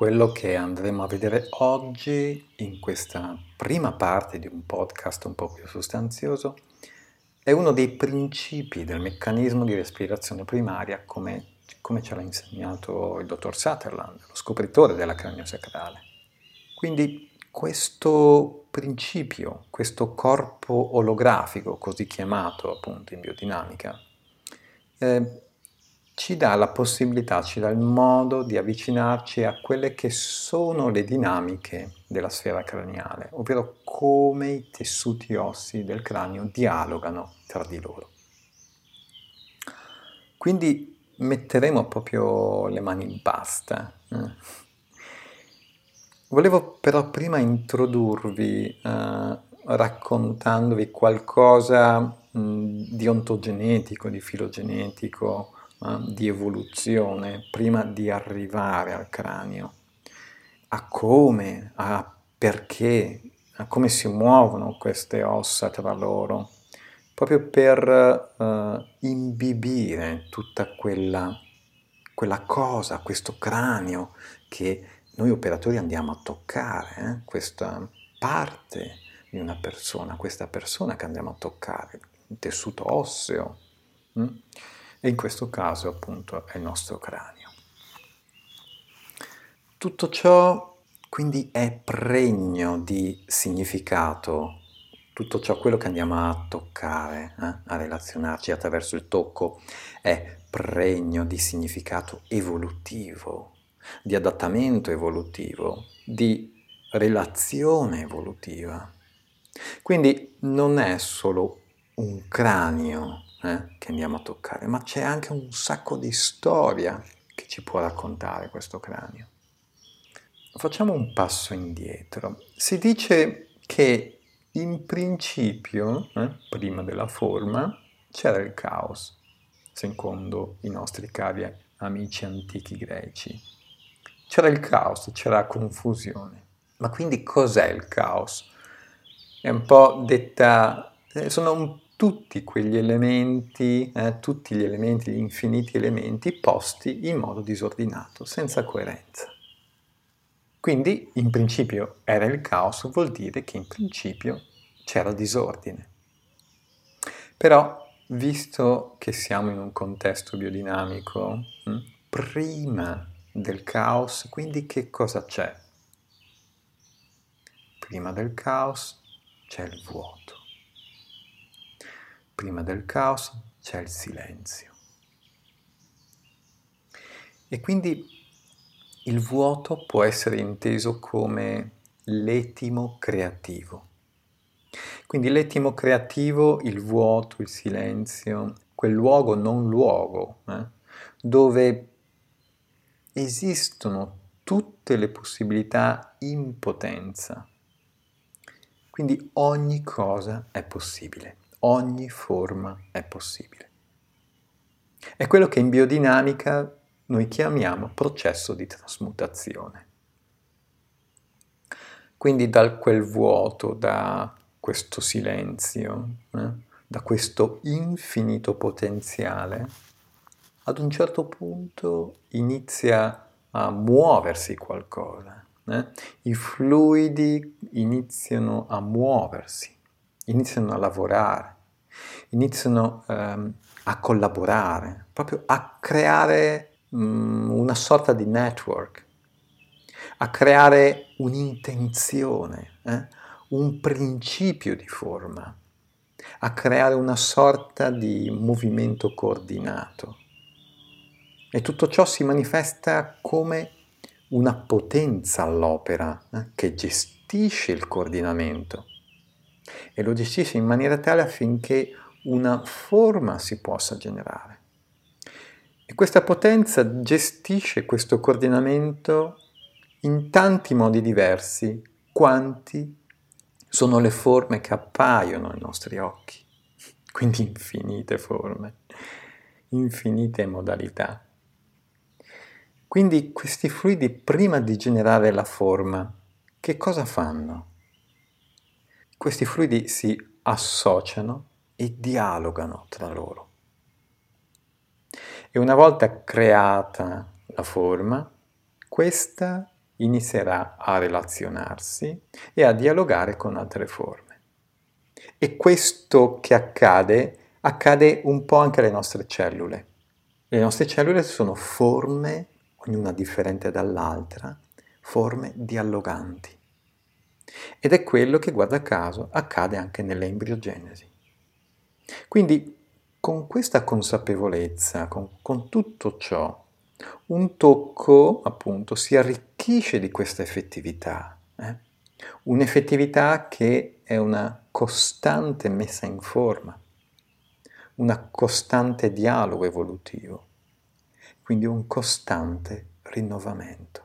Quello che andremo a vedere oggi in questa prima parte di un podcast un po' più sostanzioso è uno dei principi del meccanismo di respirazione primaria come, come ce l'ha insegnato il dottor Sutherland, lo scopritore della craniosacrale. Quindi questo principio, questo corpo olografico, così chiamato appunto in biodinamica, eh, ci dà la possibilità, ci dà il modo di avvicinarci a quelle che sono le dinamiche della sfera craniale, ovvero come i tessuti ossi del cranio dialogano tra di loro. Quindi metteremo proprio le mani in pasta. Eh. Volevo però prima introdurvi eh, raccontandovi qualcosa mh, di ontogenetico, di filogenetico, di evoluzione prima di arrivare al cranio, a come, a perché, a come si muovono queste ossa tra loro, proprio per uh, imbibire tutta quella, quella cosa, questo cranio che noi operatori andiamo a toccare, eh? questa parte di una persona, questa persona che andiamo a toccare, il tessuto osseo. Hm? E in questo caso appunto è il nostro cranio. Tutto ciò quindi è pregno di significato, tutto ciò quello che andiamo a toccare, eh, a relazionarci attraverso il tocco, è pregno di significato evolutivo, di adattamento evolutivo, di relazione evolutiva. Quindi non è solo un cranio eh, che andiamo a toccare, ma c'è anche un sacco di storia che ci può raccontare questo cranio. Facciamo un passo indietro. Si dice che in principio, eh, prima della forma, c'era il caos, secondo i nostri cari amici antichi greci. C'era il caos, c'era confusione. Ma quindi cos'è il caos? È un po' detta, eh, sono un tutti quegli elementi, eh, tutti gli elementi, gli infiniti elementi posti in modo disordinato, senza coerenza. Quindi in principio era il caos, vuol dire che in principio c'era disordine. Però, visto che siamo in un contesto biodinamico, hm, prima del caos, quindi che cosa c'è? Prima del caos c'è il vuoto prima del caos c'è il silenzio. E quindi il vuoto può essere inteso come l'etimo creativo. Quindi l'etimo creativo, il vuoto, il silenzio, quel luogo non luogo, eh, dove esistono tutte le possibilità in potenza. Quindi ogni cosa è possibile ogni forma è possibile. È quello che in biodinamica noi chiamiamo processo di trasmutazione. Quindi da quel vuoto, da questo silenzio, eh, da questo infinito potenziale, ad un certo punto inizia a muoversi qualcosa. Eh? I fluidi iniziano a muoversi iniziano a lavorare, iniziano ehm, a collaborare, proprio a creare um, una sorta di network, a creare un'intenzione, eh? un principio di forma, a creare una sorta di movimento coordinato. E tutto ciò si manifesta come una potenza all'opera eh? che gestisce il coordinamento e lo gestisce in maniera tale affinché una forma si possa generare. E questa potenza gestisce questo coordinamento in tanti modi diversi, quanti sono le forme che appaiono ai nostri occhi. Quindi infinite forme, infinite modalità. Quindi questi fluidi, prima di generare la forma, che cosa fanno? Questi fluidi si associano e dialogano tra loro. E una volta creata la forma, questa inizierà a relazionarsi e a dialogare con altre forme. E questo che accade, accade un po' anche alle nostre cellule. Le nostre cellule sono forme, ognuna differente dall'altra, forme dialoganti. Ed è quello che, guarda caso, accade anche nell'embriogenesi. Quindi, con questa consapevolezza, con, con tutto ciò, un tocco, appunto, si arricchisce di questa effettività. Eh? Un'effettività che è una costante messa in forma, un costante dialogo evolutivo, quindi un costante rinnovamento.